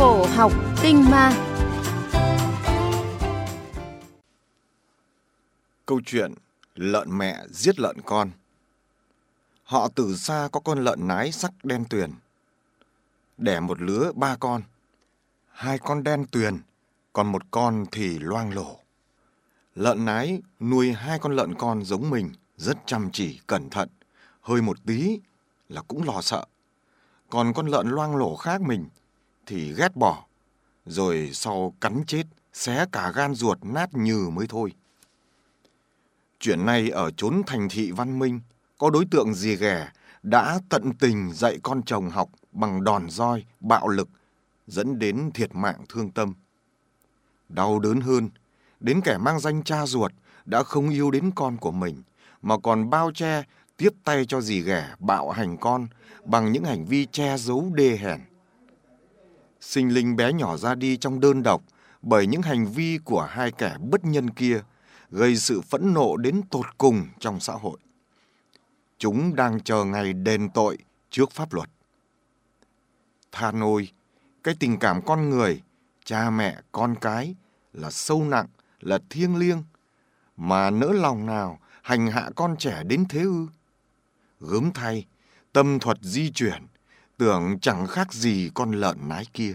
cổ học tinh ma. Câu chuyện Lợn mẹ giết lợn con. Họ từ xa có con lợn nái sắc đen tuyền. Đẻ một lứa ba con. Hai con đen tuyền Còn một con thì loang lổ. Lợn nái nuôi hai con lợn con giống mình Rất chăm chỉ, cẩn thận. Hơi một tí là cũng lo sợ. Còn con lợn loang lổ khác mình thì ghét bỏ Rồi sau cắn chết Xé cả gan ruột nát nhừ mới thôi Chuyện này ở chốn thành thị văn minh, có đối tượng gì ghẻ đã tận tình dạy con chồng học bằng đòn roi, bạo lực, dẫn đến thiệt mạng thương tâm. Đau đớn hơn, đến kẻ mang danh cha ruột đã không yêu đến con của mình, mà còn bao che tiếp tay cho dì ghẻ bạo hành con bằng những hành vi che giấu đê hèn. Sinh linh bé nhỏ ra đi trong đơn độc bởi những hành vi của hai kẻ bất nhân kia gây sự phẫn nộ đến tột cùng trong xã hội. Chúng đang chờ ngày đền tội trước pháp luật. Than ôi, cái tình cảm con người, cha mẹ, con cái là sâu nặng, là thiêng liêng, mà nỡ lòng nào hành hạ con trẻ đến thế ư? Gớm thay, tâm thuật di chuyển, tưởng chẳng khác gì con lợn nái kia.